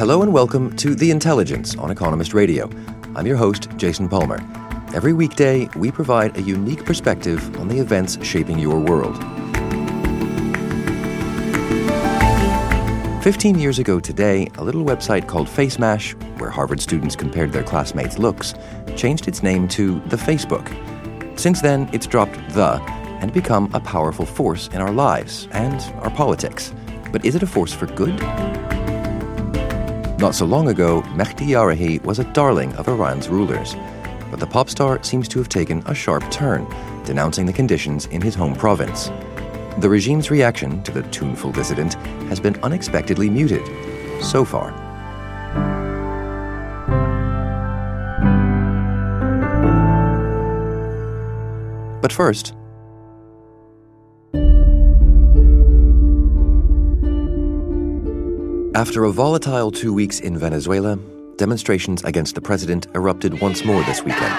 Hello and welcome to The Intelligence on Economist Radio. I'm your host, Jason Palmer. Every weekday, we provide a unique perspective on the events shaping your world. 15 years ago today, a little website called FaceMash, where Harvard students compared their classmates' looks, changed its name to The Facebook. Since then, it's dropped the and become a powerful force in our lives and our politics. But is it a force for good? Not so long ago, Mehdi Yarahi was a darling of Iran's rulers but the pop star seems to have taken a sharp turn, denouncing the conditions in his home province. The regime's reaction to the tuneful dissident has been unexpectedly muted, so far. But first, after a volatile two weeks in Venezuela, demonstrations against the president erupted once more this weekend.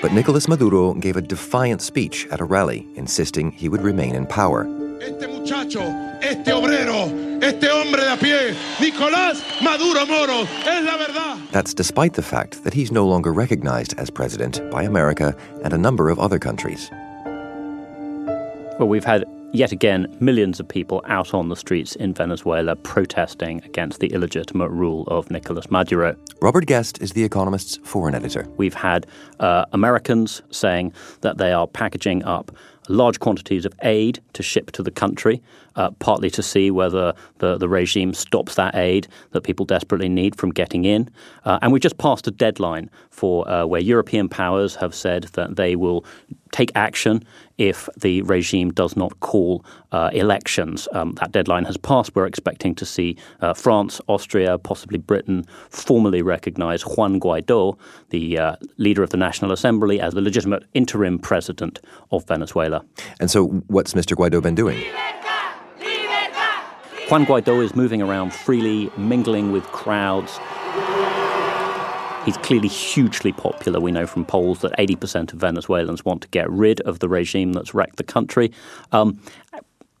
But Nicolas Maduro gave a defiant speech at a rally, insisting he would remain in power. Este muchacho, este obrero, este hombre de a pie, Nicolás Maduro es la verdad. That's despite the fact that he's no longer recognized as president by America and a number of other countries. Well, we've had yet again millions of people out on the streets in Venezuela protesting against the illegitimate rule of Nicolas Maduro. Robert Guest is The Economist's foreign editor. We've had uh, Americans saying that they are packaging up large quantities of aid to ship to the country, uh, partly to see whether the, the regime stops that aid that people desperately need from getting in. Uh, and we just passed a deadline for uh, where European powers have said that they will take action if the regime does not call uh, elections. Um, that deadline has passed. We're expecting to see uh, France, Austria, possibly Britain formally recognize Juan Guaido, the uh, leader of the National Assembly, as the legitimate interim president of Venezuela. And so, what's Mr. Guaido been doing? Juan Guaido is moving around freely, mingling with crowds. He's clearly hugely popular. We know from polls that 80% of Venezuelans want to get rid of the regime that's wrecked the country. Um,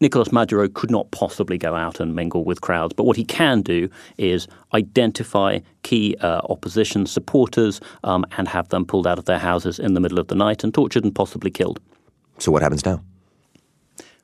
Nicolas Maduro could not possibly go out and mingle with crowds, but what he can do is identify key uh, opposition supporters um, and have them pulled out of their houses in the middle of the night and tortured and possibly killed. So, what happens now?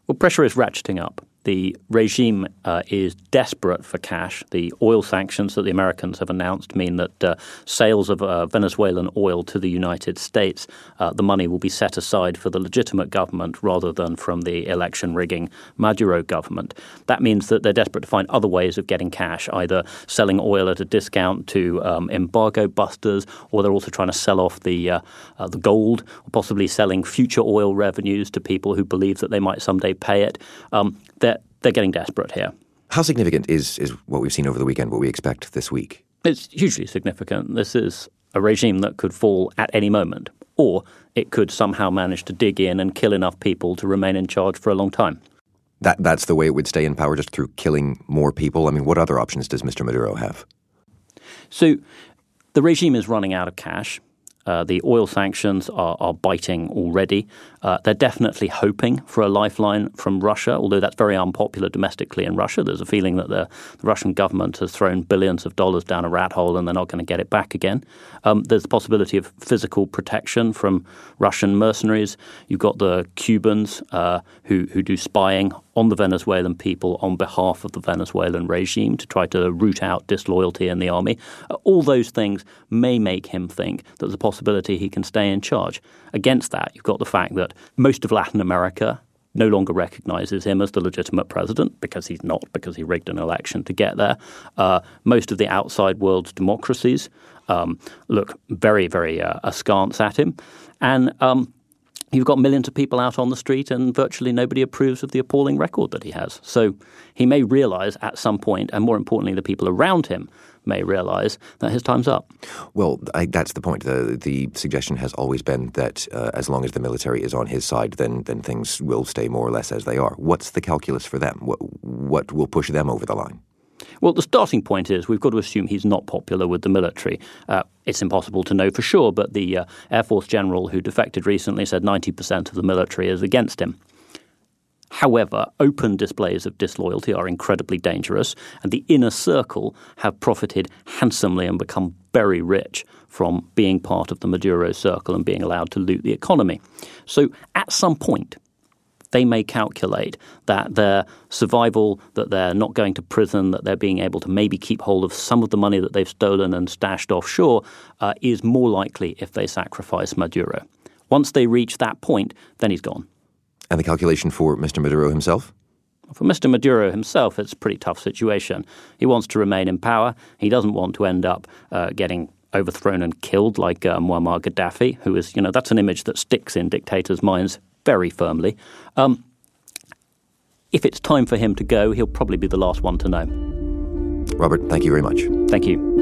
Well, pressure is ratcheting up. The regime uh, is desperate for cash. The oil sanctions that the Americans have announced mean that uh, sales of uh, Venezuelan oil to the United States, uh, the money will be set aside for the legitimate government rather than from the election rigging Maduro government. That means that they're desperate to find other ways of getting cash, either selling oil at a discount to um, embargo busters, or they're also trying to sell off the uh, uh, the gold, or possibly selling future oil revenues to people who believe that they might someday pay it. Um, they're, they're getting desperate here. How significant is, is what we've seen over the weekend, what we expect this week? It's hugely significant. This is a regime that could fall at any moment, or it could somehow manage to dig in and kill enough people to remain in charge for a long time. That, that's the way it would stay in power, just through killing more people? I mean, what other options does Mr. Maduro have? So the regime is running out of cash. Uh, the oil sanctions are, are biting already. Uh, they're definitely hoping for a lifeline from Russia, although that's very unpopular domestically in Russia. There's a feeling that the, the Russian government has thrown billions of dollars down a rat hole and they're not going to get it back again. Um, there's the possibility of physical protection from Russian mercenaries. You've got the Cubans uh, who, who do spying on the Venezuelan people on behalf of the Venezuelan regime to try to root out disloyalty in the army. Uh, all those things may make him think that there's a possibility he can stay in charge. Against that, you've got the fact that most of Latin America no longer recognizes him as the legitimate president because he's not, because he rigged an election to get there. Uh, most of the outside world's democracies um, look very, very uh, askance at him. And um, you've got millions of people out on the street, and virtually nobody approves of the appalling record that he has. So he may realize at some point, and more importantly, the people around him may realize that his time's up. Well, I, that's the point. The, the suggestion has always been that uh, as long as the military is on his side, then, then things will stay more or less as they are. What's the calculus for them? What, what will push them over the line? Well, the starting point is we've got to assume he's not popular with the military. Uh, it's impossible to know for sure, but the uh, Air Force general who defected recently said 90% of the military is against him. However, open displays of disloyalty are incredibly dangerous, and the inner circle have profited handsomely and become very rich from being part of the Maduro circle and being allowed to loot the economy. So, at some point, they may calculate that their survival, that they're not going to prison, that they're being able to maybe keep hold of some of the money that they've stolen and stashed offshore, uh, is more likely if they sacrifice Maduro. Once they reach that point, then he's gone. And the calculation for Mr. Maduro himself? For Mr. Maduro himself, it's a pretty tough situation. He wants to remain in power. He doesn't want to end up uh, getting overthrown and killed like uh, Muammar Gaddafi, who is, you know, that's an image that sticks in dictators' minds very firmly. Um, if it's time for him to go, he'll probably be the last one to know. Robert, thank you very much. Thank you.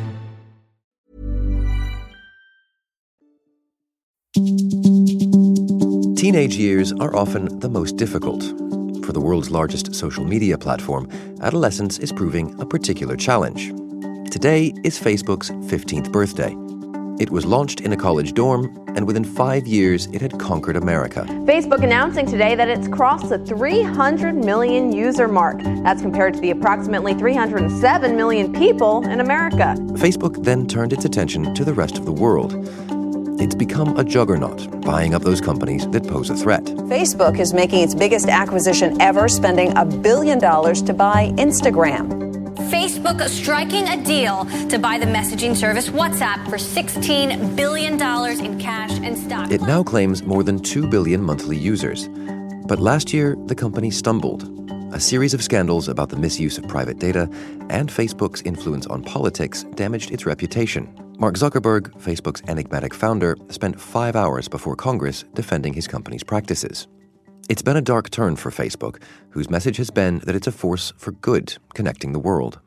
Teenage years are often the most difficult. For the world's largest social media platform, adolescence is proving a particular challenge. Today is Facebook's 15th birthday. It was launched in a college dorm, and within five years, it had conquered America. Facebook announcing today that it's crossed the 300 million user mark. That's compared to the approximately 307 million people in America. Facebook then turned its attention to the rest of the world. It's become a juggernaut, buying up those companies that pose a threat. Facebook is making its biggest acquisition ever, spending a billion dollars to buy Instagram. Facebook striking a deal to buy the messaging service WhatsApp for $16 billion in cash and stock. It now claims more than 2 billion monthly users. But last year, the company stumbled. A series of scandals about the misuse of private data and Facebook's influence on politics damaged its reputation. Mark Zuckerberg, Facebook's enigmatic founder, spent five hours before Congress defending his company's practices. It's been a dark turn for Facebook, whose message has been that it's a force for good, connecting the world.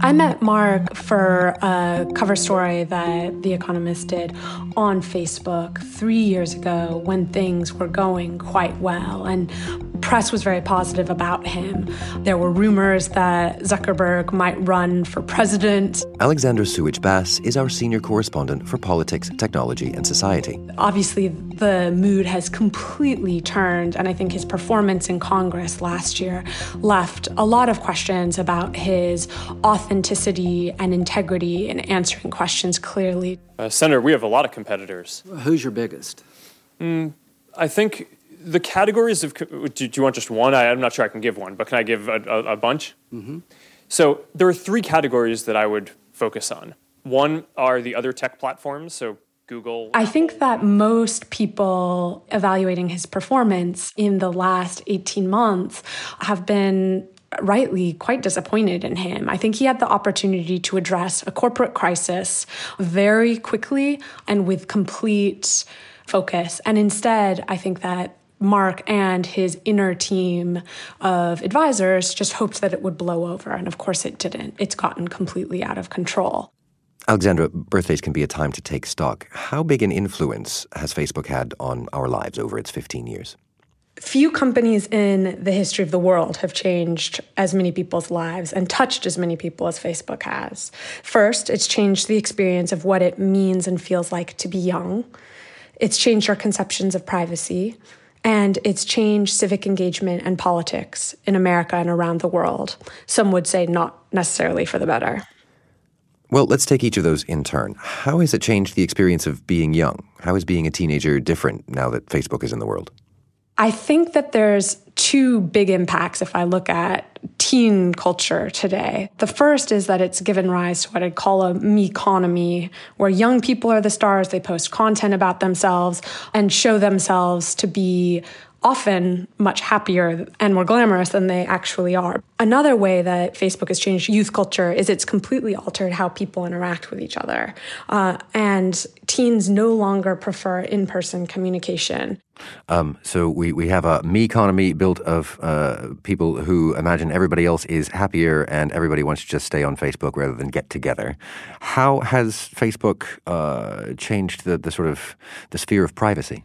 I met Mark for a cover story that The Economist did on Facebook three years ago when things were going quite well. And press was very positive about him. There were rumors that Zuckerberg might run for president. Alexandra Suich Bass is our senior correspondent for politics, technology, and society. Obviously, the mood has completely turned, and I think his performance in Congress last year left a lot of questions about his authenticity and integrity in answering questions clearly. Uh, Senator, we have a lot of competitors. Who's your biggest? Mm, I think the categories of. Do, you want just one? I, am not sure I can give one, but can I give a, a, a bunch? Mm-hmm. So there are three categories that I would focus on. One are the other tech platforms, so Google. I think that most people evaluating his performance in the last 18 months have been rightly quite disappointed in him. I think he had the opportunity to address a corporate crisis very quickly and with complete focus. And instead, I think that Mark and his inner team of advisors just hoped that it would blow over. And of course, it didn't. It's gotten completely out of control. Alexandra, birthdays can be a time to take stock. How big an influence has Facebook had on our lives over its 15 years? Few companies in the history of the world have changed as many people's lives and touched as many people as Facebook has. First, it's changed the experience of what it means and feels like to be young. It's changed our conceptions of privacy and it's changed civic engagement and politics in America and around the world. Some would say not necessarily for the better. Well, let's take each of those in turn. How has it changed the experience of being young? How is being a teenager different now that Facebook is in the world? I think that there's two big impacts if I look at teen culture today. The first is that it's given rise to what I'd call a me economy, where young people are the stars, they post content about themselves and show themselves to be often much happier and more glamorous than they actually are. Another way that Facebook has changed youth culture is it's completely altered how people interact with each other. Uh, and teens no longer prefer in person communication. Um, so we, we have a me economy built of uh, people who imagine everybody else is happier and everybody wants to just stay on Facebook rather than get together. How has Facebook uh, changed the, the sort of the sphere of privacy?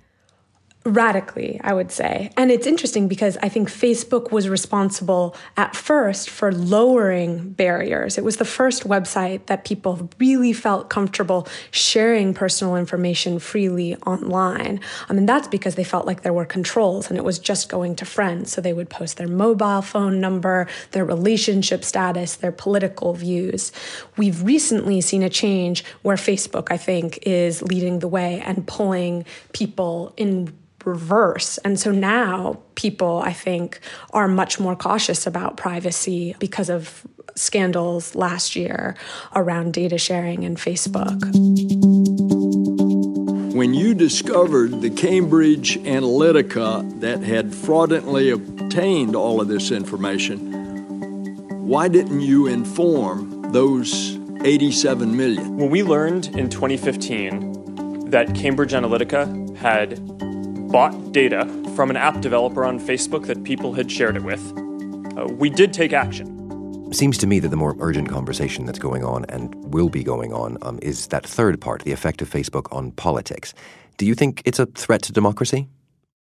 Radically, I would say. And it's interesting because I think Facebook was responsible at first for lowering barriers. It was the first website that people really felt comfortable sharing personal information freely online. I mean, that's because they felt like there were controls and it was just going to friends. So they would post their mobile phone number, their relationship status, their political views. We've recently seen a change where Facebook, I think, is leading the way and pulling people in reverse. And so now people, I think, are much more cautious about privacy because of scandals last year around data sharing and Facebook. When you discovered the Cambridge Analytica that had fraudulently obtained all of this information, why didn't you inform those 87 million? When we learned in 2015 that Cambridge Analytica had bought data from an app developer on Facebook that people had shared it with, uh, we did take action. Seems to me that the more urgent conversation that's going on and will be going on um, is that third part, the effect of Facebook on politics. Do you think it's a threat to democracy?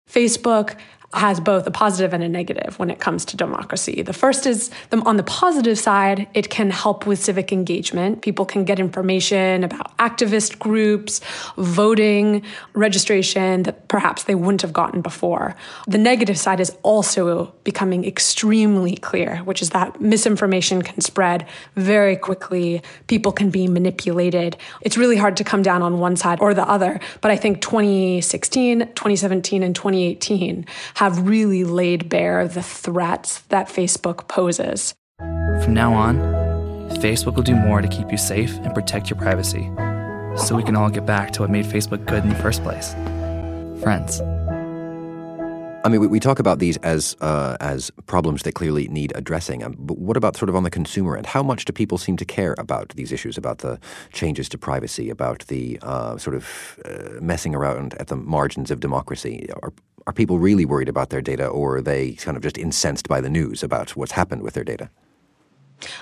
Facebook has both a positive and a negative when it comes to democracy. The first is the, on the positive side, it can help with civic engagement. People can get information about activist groups, voting, registration that perhaps they wouldn't have gotten before. The negative side is also becoming extremely clear, which is that misinformation can spread very quickly. People can be manipulated. It's really hard to come down on one side or the other. But I think 2016, 2017, and 2018 have really laid bare the threats that Facebook poses. From now on, Facebook will do more to keep you safe and protect your privacy so we can all get back to what made Facebook good in the first place friends. I mean, we, we talk about these as uh, as problems that clearly need addressing. Um, but what about sort of on the consumer end? How much do people seem to care about these issues, about the changes to privacy, about the uh, sort of uh, messing around at the margins of democracy? Are, are people really worried about their data, or are they kind of just incensed by the news about what's happened with their data?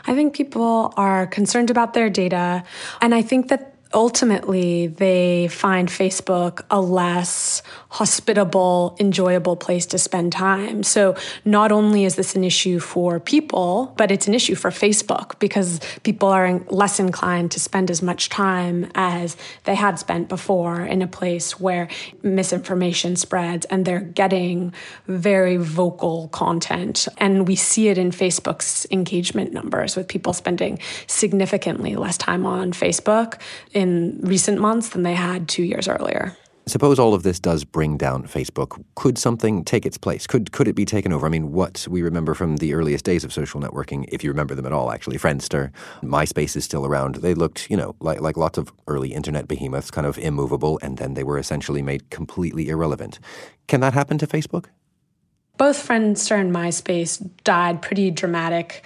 I think people are concerned about their data, and I think that ultimately they find Facebook a less hospitable, enjoyable place to spend time. So not only is this an issue for people, but it's an issue for Facebook because people are less inclined to spend as much time as they had spent before in a place where misinformation spreads and they're getting very vocal content. And we see it in Facebook's engagement numbers with people spending significantly less time on Facebook in recent months than they had two years earlier. Suppose all of this does bring down Facebook. Could something take its place? Could could it be taken over? I mean, what we remember from the earliest days of social networking, if you remember them at all, actually, Friendster, MySpace is still around. They looked, you know, like like lots of early internet behemoths, kind of immovable, and then they were essentially made completely irrelevant. Can that happen to Facebook? Both Friendster and MySpace died pretty dramatic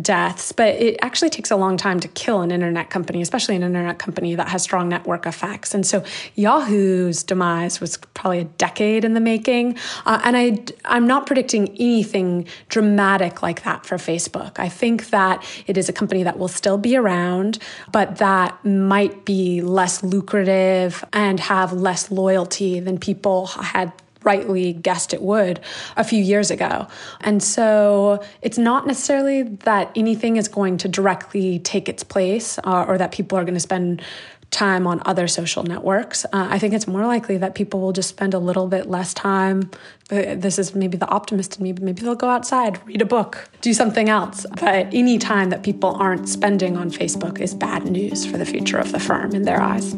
deaths, but it actually takes a long time to kill an internet company, especially an internet company that has strong network effects. And so Yahoo's demise was probably a decade in the making. Uh, and I, I'm not predicting anything dramatic like that for Facebook. I think that it is a company that will still be around, but that might be less lucrative and have less loyalty than people had rightly guessed it would a few years ago. And so it's not necessarily that anything is going to directly take its place uh, or that people are going to spend time on other social networks. Uh, I think it's more likely that people will just spend a little bit less time. This is maybe the optimist in me, but maybe they'll go outside, read a book, do something else. But any time that people aren't spending on Facebook is bad news for the future of the firm in their eyes.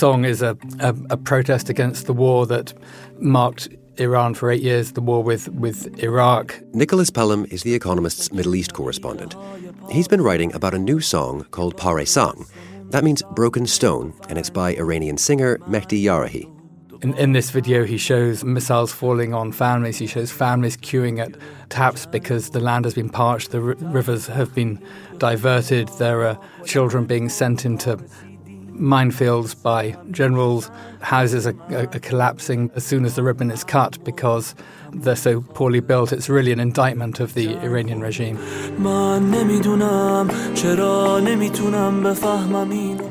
Song is a, a, a, protest against the war that marked Iran for eight years, the war with, with Iraq. Nicholas Pelham is The Economist's Middle East correspondent. He's been writing about a new song called Pare Sang. That means broken stone, and it's by Iranian singer Mehdi Yarahi. In, in, this video, he shows missiles falling on families. He shows families queuing at taps because the land has been parched, the r- rivers have been diverted. There are children being sent into minefields by generals. Houses are, are, are, collapsing as soon as the ribbon is cut because they're so poorly built. It's really an indictment of the Iranian regime.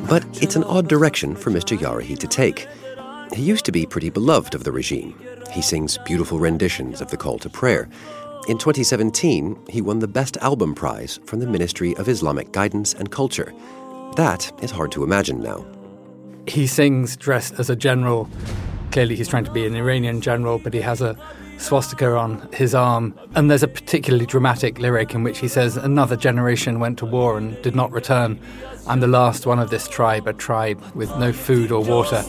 But it's an odd direction for Mr. Yarahi to take. He used to be pretty beloved of the regime. He sings beautiful renditions of the call to prayer. In 2017, he won the Best Album Prize from the Ministry of Islamic Guidance and Culture. That is hard to imagine now. He sings dressed as a general. Clearly, he's trying to be an Iranian general, but he has a swastika on his arm. And there's a particularly dramatic lyric in which he says, Another generation went to war and did not return. I'm the last one of this tribe, a tribe with no food or water.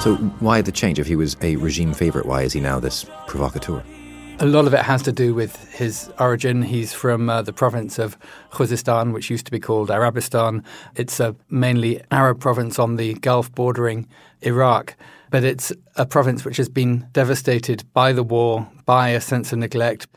So, why the change? If he was a regime favorite, why is he now this provocateur? A lot of it has to do with his origin. He's from uh, the province of Khuzestan, which used to be called Arabistan. It's a mainly Arab province on the Gulf bordering Iraq, but it's a province which has been devastated by the war, by a sense of neglect.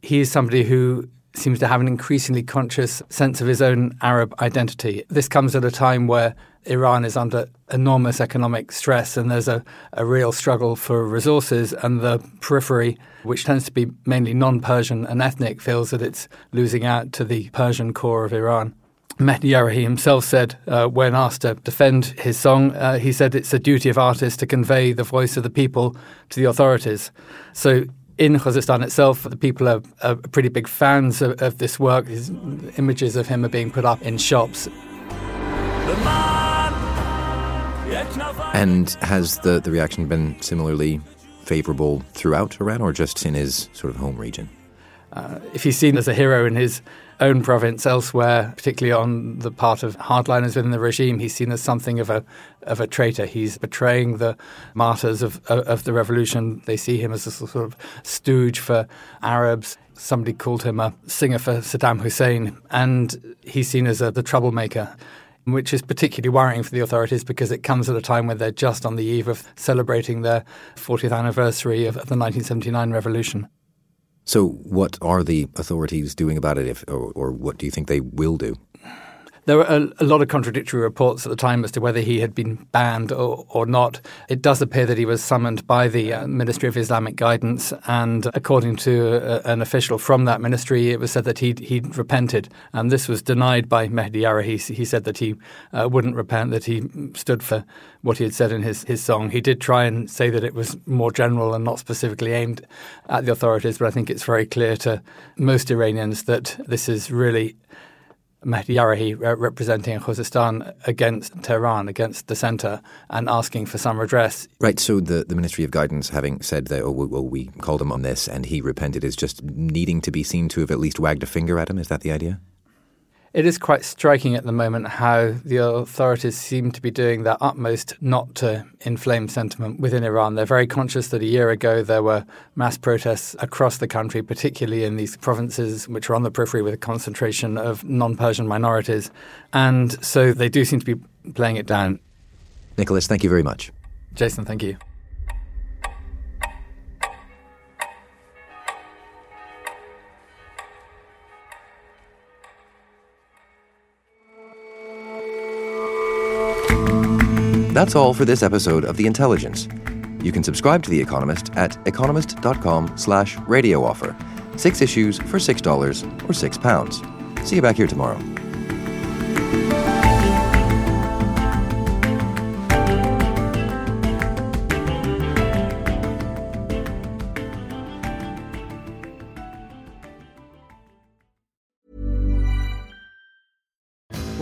He is somebody who seems to have an increasingly conscious sense of his own Arab identity. This comes at a time where Iran is under enormous economic stress and there's a, a real struggle for resources, and the periphery, which tends to be mainly non Persian and ethnic, feels that it's losing out to the Persian core of Iran. Mehdi Yarahi himself said, uh, when asked to defend his song, uh, he said it's a duty of artists to convey the voice of the people to the authorities. So in Khuzestan itself, the people are, are pretty big fans of, of, this work. His images of him are being put up in shops. And has the, the reaction been similarly favorable throughout Iran or just in his sort of home region? Uh, if he's seen as a hero in his own province elsewhere, particularly on the part of hardliners within the regime, he's seen as something of a of a traitor. He's betraying the martyrs of of the revolution. They see him as a sort of stooge for Arabs. Somebody called him a singer for Saddam Hussein, and he's seen as a, the troublemaker which is particularly worrying for the authorities because it comes at a time when they're just on the eve of celebrating their 40th anniversary of, the 1979 revolution. So, what are the authorities doing about it, if, or, or what do you think they will do? There were a, a, lot of contradictory reports at the time as to whether he had been banned or, or not. It does appear that he was summoned by the uh, Ministry of Islamic Guidance, and according to uh, an official from that ministry, it was said that he'd, he'd repented. And this was denied by Mehdi Yarahi. He, he said that he uh, wouldn't repent, that he stood for what he had said in his, his song. He did try and say that it was more general and not specifically aimed at the authorities, but I think it's very clear to most Iranians that this is really Mehdi Yarahi representing Khuzestan against Tehran, against the centre, and asking for some redress. Right. So the, the Ministry of Guidance, having said that, oh, well, we called him on this and he repented, is just needing to be seen to have at least wagged a finger at him. Is that the idea? It is quite striking at the moment how the authorities seem to be doing their utmost not to inflame sentiment within Iran. They're very conscious that a year ago there were mass protests across the country, particularly in these provinces which are on the periphery with a concentration of non Persian minorities. And so they do seem to be playing it down. Nicholas, thank you very much. Jason, thank you. That's all for this episode of The Intelligence. You can subscribe to The Economist at economist.com slash radio offer. Six issues for $6 or £6. See you back here tomorrow.